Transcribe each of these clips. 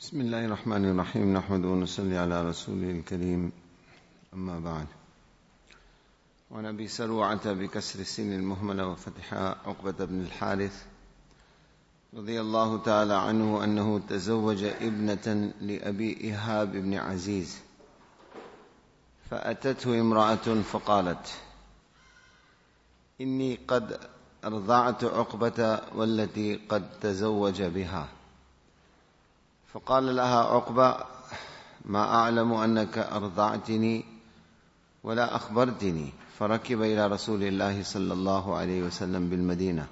بسم الله الرحمن الرحيم. نحمد ونصلي على رسوله الكريم. أما بعد. وعن أبي سروعة بكسر السين المهملة وفتحها عقبة بن الحارث رضي الله تعالى عنه أنه تزوج ابنة لأبي إيهاب بن عزيز. فأتته امرأة فقالت إني قد أرضعت عقبة والتي قد تزوج بها. فقال لها عقبة ما أعلم أنك أرضعتني ولا أخبرتني. فركب إلى رسول الله صلى الله عليه وسلم بالمدينة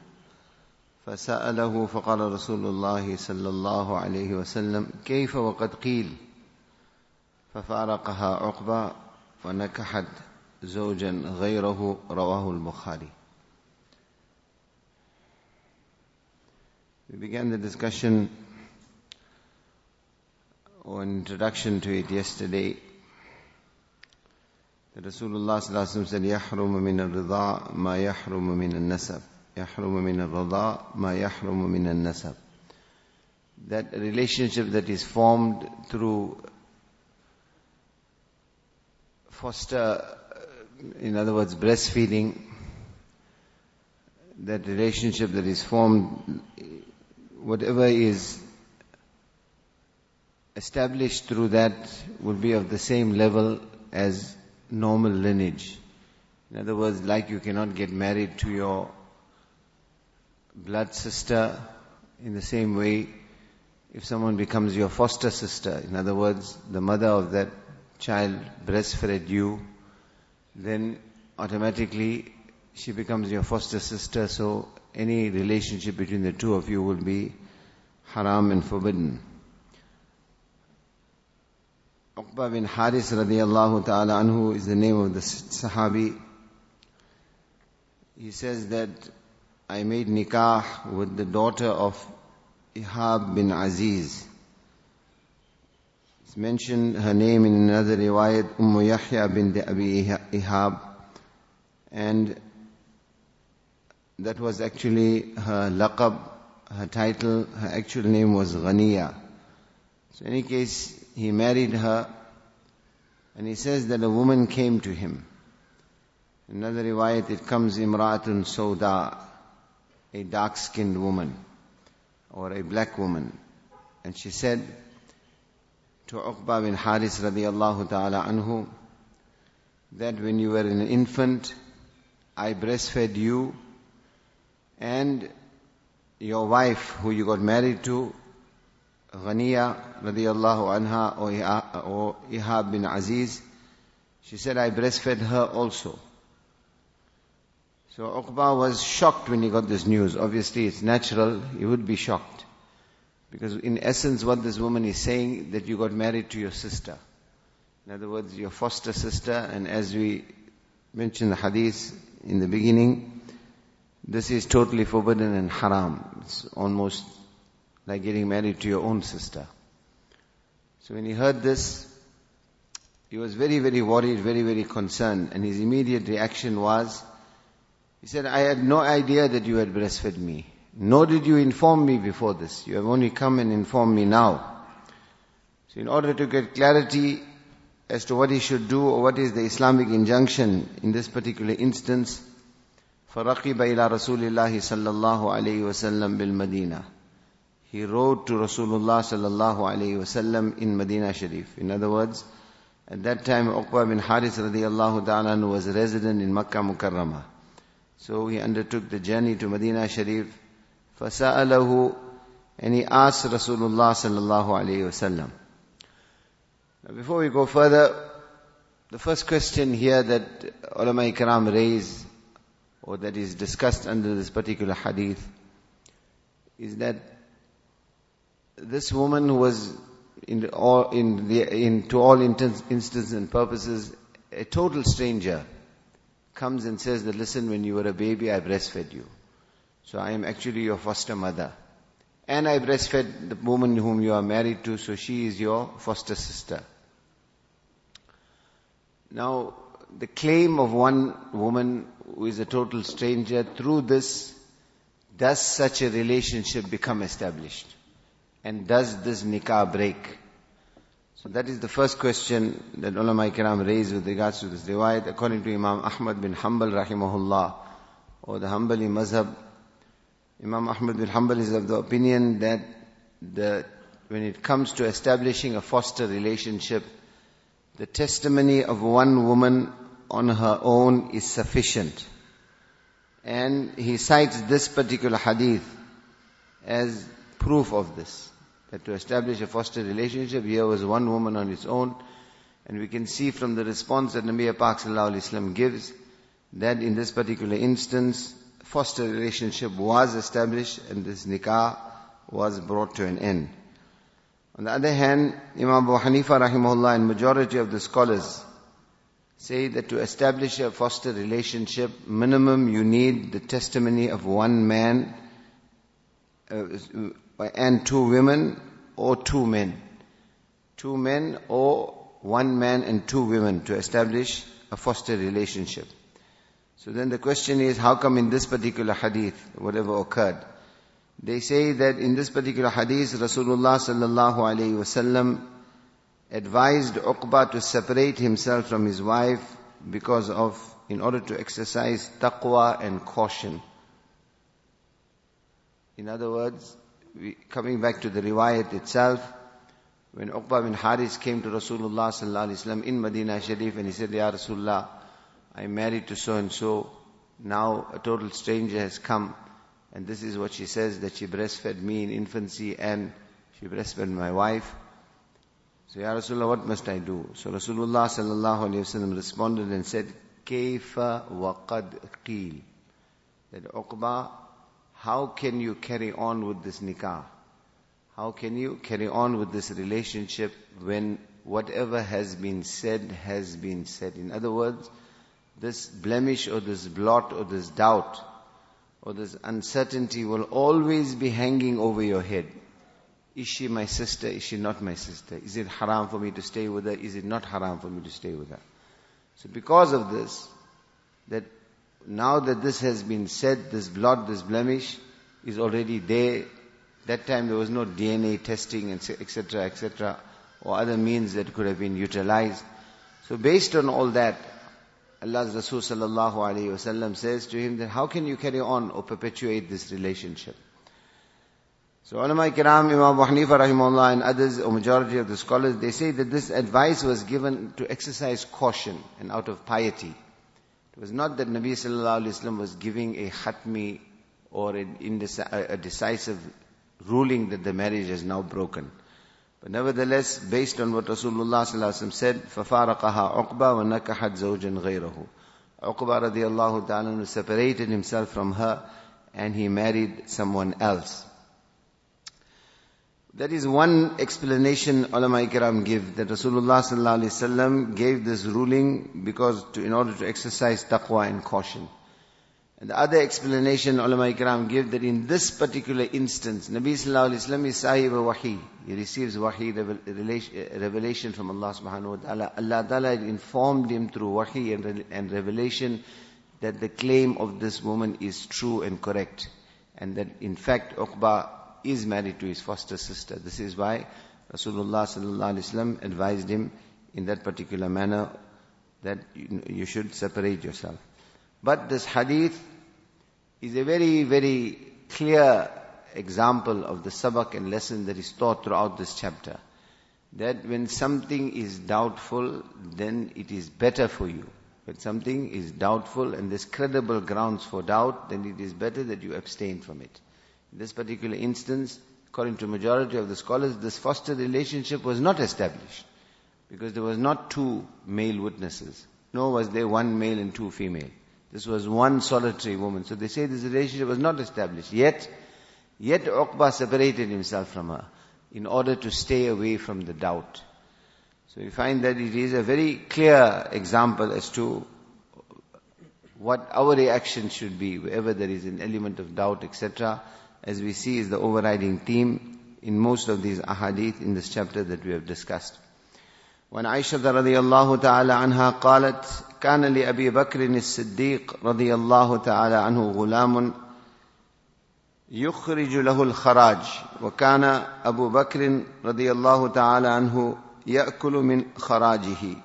فسأله فقال رسول الله صلى الله عليه وسلم كيف وقد قيل؟ ففارقها عقبة ونكحت زوجا غيره رواه البخاري. We began the discussion or an introduction to it yesterday. That Rasulullah said, يحرم من الرضا ما يحرم من النسب. يحرم من الرضا ما يحرم من النسب. That relationship that is formed through foster, in other words, breastfeeding, that relationship that is formed, whatever is established through that will be of the same level as normal lineage. In other words, like you cannot get married to your blood sister in the same way if someone becomes your foster sister, in other words, the mother of that child breastfed you, then automatically she becomes your foster sister, so any relationship between the two of you will be haram and forbidden. Uqba bin Haris radiallahu ta'ala anhu is the name of the Sahabi. He says that I made nikah with the daughter of Ihab bin Aziz. It's mentioned her name in another riwayat, Umm Yahya bin Abi Ihab. And that was actually her laqab, her title, her actual name was Ghaniya. So in any case, he married her and he says that a woman came to him. Another riwayat it comes Imra'atun Sauda, a dark-skinned woman or a black woman. And she said to Uqba bin Haris radiallahu ta'ala anhu that when you were an infant, I breastfed you and your wife who you got married to Ghaniya radiallahu anha or Ihab bin Aziz, she said, I breastfed her also. So Uqba was shocked when he got this news. Obviously it's natural, he would be shocked. Because in essence what this woman is saying, that you got married to your sister. In other words, your foster sister, and as we mentioned the hadith in the beginning, this is totally forbidden and haram. It's almost like getting married to your own sister. So when he heard this, he was very, very worried, very, very concerned, and his immediate reaction was, he said, I had no idea that you had breastfed me, nor did you inform me before this. You have only come and informed me now. So in order to get clarity as to what he should do or what is the Islamic injunction in this particular instance, فَرَقِبَ إِلَىٰ رَسُولِ اللَّهِ صَلَّى اللَّهُ عَلَيْهِ وَسَلَّمَ بِالْمَدِينَةِ he wrote to Rasulullah sallallahu alayhi wasallam in Medina Sharif. In other words, at that time Uqba bin Haris radiallahu ta'ala was a resident in Makkah Mukarramah. So he undertook the journey to Medina Sharif. فَسَأَلَهُ And he asked Rasulullah sallallahu alayhi wasallam. Now before we go further, the first question here that ulama ikram raise, or that is discussed under this particular hadith, is that this woman who was in all, in the, in, to all instances and purposes, a total stranger comes and says that listen, when you were a baby, I breastfed you. So I am actually your foster mother. And I breastfed the woman whom you are married to, so she is your foster sister. Now, the claim of one woman who is a total stranger, through this, does such a relationship become established? And does this nikah break? So that is the first question that ulama kiram raised with regards to this riwayat. According to Imam Ahmad bin Hanbal rahimahullah, or the Hanbali mazhab, Imam Ahmad bin Hanbal is of the opinion that the, when it comes to establishing a foster relationship, the testimony of one woman on her own is sufficient. And he cites this particular hadith as proof of this. That to establish a foster relationship, here was one woman on its own. And we can see from the response that Nabi Pak Sallallahu gives, that in this particular instance, foster relationship was established and this nikah was brought to an end. On the other hand, Imam Abu Hanifa rahimahullah and majority of the scholars say that to establish a foster relationship, minimum you need the testimony of one man uh, and two women or two men. Two men or one man and two women to establish a foster relationship. So then the question is, how come in this particular hadith, whatever occurred, they say that in this particular hadith, Rasulullah sallallahu alayhi wasallam advised Uqba to separate himself from his wife because of, in order to exercise taqwa and caution. In other words, coming back to the riwayat itself, when Uqba bin Haris came to Rasulullah sallallahu alaihi wasallam in Medina Sharif and he said, Ya Rasulullah, I'm married to so and so. Now a total stranger has come and this is what she says, that she breastfed me in infancy and she breastfed my wife. So, Ya Rasulullah, what must I do? So Rasulullah sallallahu alayhi wasallam responded and said, Kayfa waqad qeel. That Uqba, how can you carry on with this nikah? How can you carry on with this relationship when whatever has been said has been said? In other words, this blemish or this blot or this doubt or this uncertainty will always be hanging over your head. Is she my sister? Is she not my sister? Is it haram for me to stay with her? Is it not haram for me to stay with her? So because of this, that now that this has been said, this blot, this blemish is already there. That time there was no DNA testing etc. etc. or other means that could have been utilized. So based on all that, Allah's Rasul sallallahu alayhi wasallam says to him that how can you carry on or perpetuate this relationship? So ulama kiram, Imam Hanifa rahimahullah and others, or majority of the scholars, they say that this advice was given to exercise caution and out of piety. It was not that Nabi sallallahu alayhi wasallam was giving a khatmi or a, a decisive ruling that the marriage is now broken. But nevertheless, based on what Rasulullah ﷺ said, فَفَارَقَهَا عُقْبَى وَنَكَحَتْ زَوْجًا غَيْرَهُ Uqba radiallahu ta'ala separated himself from her and he married someone else. That is one explanation ulama ikram give that Rasulullah sallallahu alaihi wasallam gave this ruling because to, in order to exercise taqwa and caution. And the other explanation ulama ikram give that in this particular instance, Nabi sallallahu alayhi wa is sahib wahi. He receives wahi, uh, revelation from Allah subhanahu wa ta'ala. Allah ta'ala informed him through wahi and revelation that the claim of this woman is true and correct. And that in fact Uqba is married to his foster sister. This is why Rasulullah sallallahu alayhi wa advised him in that particular manner that you should separate yourself. But this hadith is a very, very clear example of the sabak and lesson that is taught throughout this chapter. That when something is doubtful, then it is better for you. When something is doubtful and there's credible grounds for doubt, then it is better that you abstain from it. In this particular instance, according to majority of the scholars, this foster relationship was not established. Because there was not two male witnesses. Nor was there one male and two female. This was one solitary woman. So they say this relationship was not established. Yet, yet Uqba separated himself from her in order to stay away from the doubt. So we find that it is a very clear example as to what our reaction should be wherever there is an element of doubt, etc As we see is the overriding theme in most of these ahadith in this chapter that we have discussed. وعن عائشة رضي الله تعالى عنها قالت كان لأبي بكر الصديق رضي الله تعالى عنه غلام يخرج له الخراج وكان أبو بكر رضي الله تعالى عنه يأكل من خراجه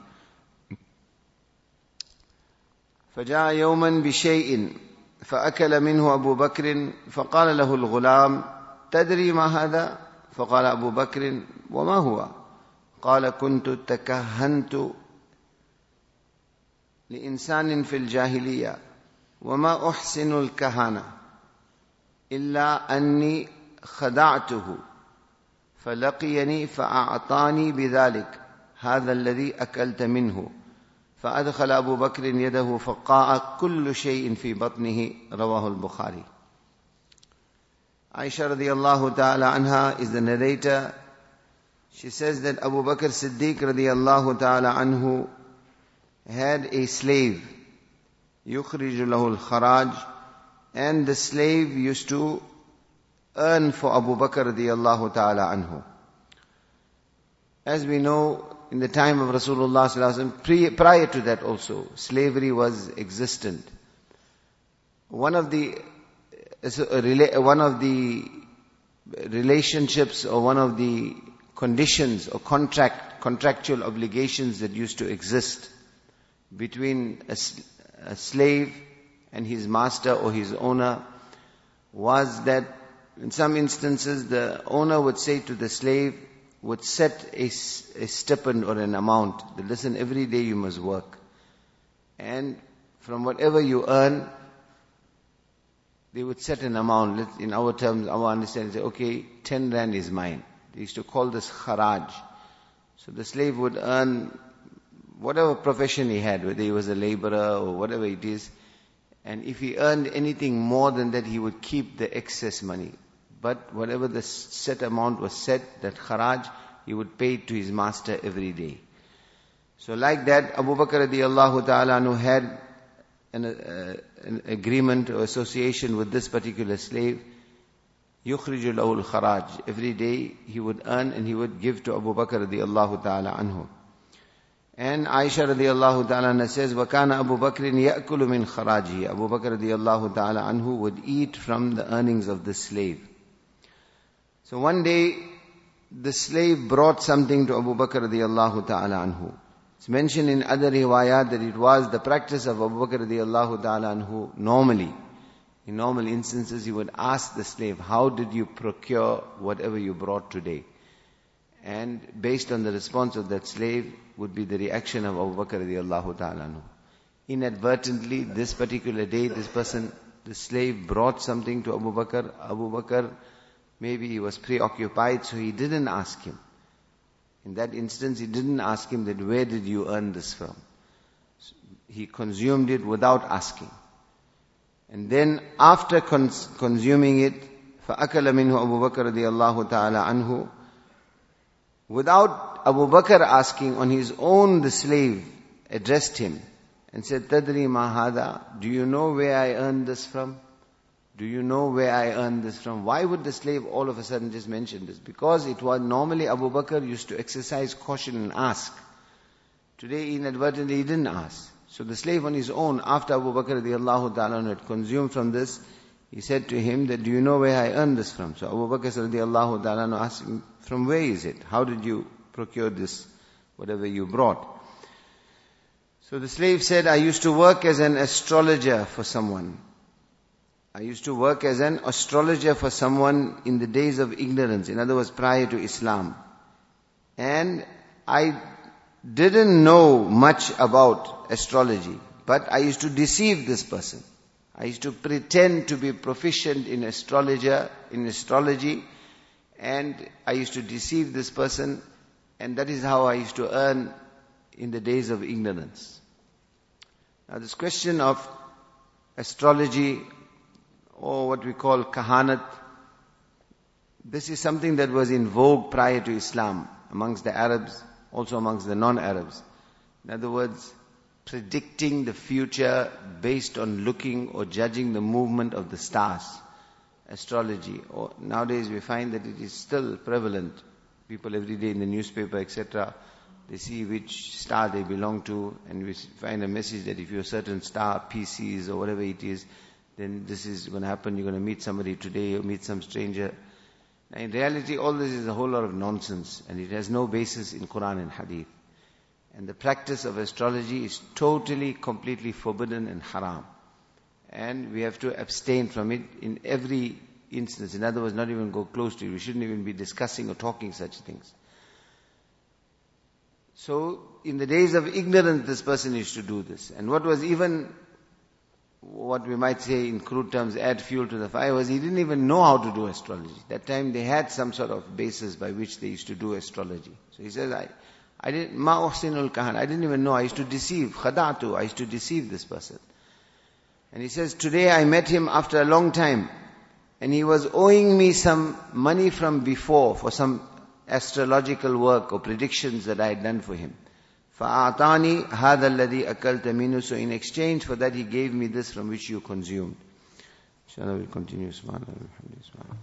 فجاء يوما بشيء فأكل منه أبو بكر فقال له الغلام تدري ما هذا؟ فقال أبو بكر وما هو؟ قال كنت تكهنت لإنسان في الجاهلية وما أحسن الكهانة إلا أني خدعته فلقيني فأعطاني بذلك هذا الذي أكلت منه. فأدخل أبو بكر يده فقاء كل شيء في بطنه رواه البخاري Aisha radiallahu ta'ala anha is the narrator. She says that Abu Bakr Siddiq radiallahu ta'ala anhu had a slave, يخرج له الخراج, and the slave used to earn for Abu Bakr radiallahu ta'ala anhu. As we know, in the time of Rasulullah prior to that also, slavery was existent. One of the uh, uh, one of the relationships or one of the conditions or contract contractual obligations that used to exist between a, a slave and his master or his owner was that in some instances the owner would say to the slave would set a, a stipend or an amount that listen every day you must work. And from whatever you earn they would set an amount. In our terms our understanding say okay 10 rand is mine. They used to call this kharaj. So the slave would earn whatever profession he had whether he was a laborer or whatever it is. And if he earned anything more than that he would keep the excess money but whatever the set amount was set, that kharaj, he would pay to his master every day. So like that, Abu Bakr radiallahu ta'ala who had an, uh, an, agreement or association with this particular slave, يُخْرِجُ لَهُ الْخَرَاج Every day he would earn and he would give to Abu Bakr radiallahu ta'ala anhu. And Aisha radiallahu ta'ala says, وَكَانَ أَبُو بَكْرٍ يَأْكُلُ مِنْ خَرَاجِهِ Abu Bakr radiallahu ta'ala anhu would eat from the earnings of the slave. So one day, the slave brought something to Abu Bakr radiallahu ta'ala anhu. It's mentioned in other riwayat that it was the practice of Abu Bakr radiallahu ta'ala anhu normally. In normal instances, he would ask the slave, how did you procure whatever you brought today? And based on the response of that slave would be the reaction of Abu Bakr radiallahu ta'ala anhu. Inadvertently, this particular day, this person, the slave brought something to Abu Bakr. Abu Bakr Maybe he was preoccupied, so he didn't ask him. In that instance, he didn't ask him that where did you earn this from? So he consumed it without asking. And then after cons- consuming it, فَأَكَلَ مِنْهُ أَبُو بَكْرَ رَضِيَ اللَّهُ تَعَالَى عَنْهُ Without Abu Bakr asking, on his own the slave addressed him and said, تَدْرِي مَا هَذَا Do you know where I earned this from? Do you know where I earned this from? Why would the slave all of a sudden just mention this? Because it was normally Abu Bakr used to exercise caution and ask. Today inadvertently he didn't ask. So the slave on his own, after Abu Bakr radiallahu ta'ala had consumed from this, he said to him that, do you know where I earned this from? So Abu Bakr radiallahu ta'ala asked him, from where is it? How did you procure this, whatever you brought? So the slave said, I used to work as an astrologer for someone. I used to work as an astrologer for someone in the days of ignorance, in other words, prior to Islam. And I didn't know much about astrology, but I used to deceive this person. I used to pretend to be proficient in astrologer, in astrology, and I used to deceive this person, and that is how I used to earn in the days of ignorance. Now this question of astrology or what we call kahanat. This is something that was in vogue prior to Islam amongst the Arabs, also amongst the non-Arabs. In other words, predicting the future based on looking or judging the movement of the stars. Astrology. Or nowadays we find that it is still prevalent. People every day in the newspaper, etc., they see which star they belong to, and we find a message that if you're a certain star, Pisces or whatever it is, then this is going to happen, you're going to meet somebody today, you meet some stranger. Now in reality, all this is a whole lot of nonsense, and it has no basis in Quran and Hadith. And the practice of astrology is totally, completely forbidden and haram. And we have to abstain from it in every instance. In other words, not even go close to it. We shouldn't even be discussing or talking such things. So, in the days of ignorance, this person used to do this. And what was even, what we might say in crude terms, add fuel to the fire, was he didn't even know how to do astrology. That time they had some sort of basis by which they used to do astrology. So he says, I, I didn't, kahan, I didn't even know, I used to deceive, khadatu, I used to deceive this person. And he says, today I met him after a long time, and he was owing me some money from before for some astrological work or predictions that I had done for him. فَأَعْطَانِي هَذَا الَّذِي أَكَلْتَ مِنُّ So in exchange for that, he gave me this from which you consumed. Inshallah, we'll continue. Subhanallah.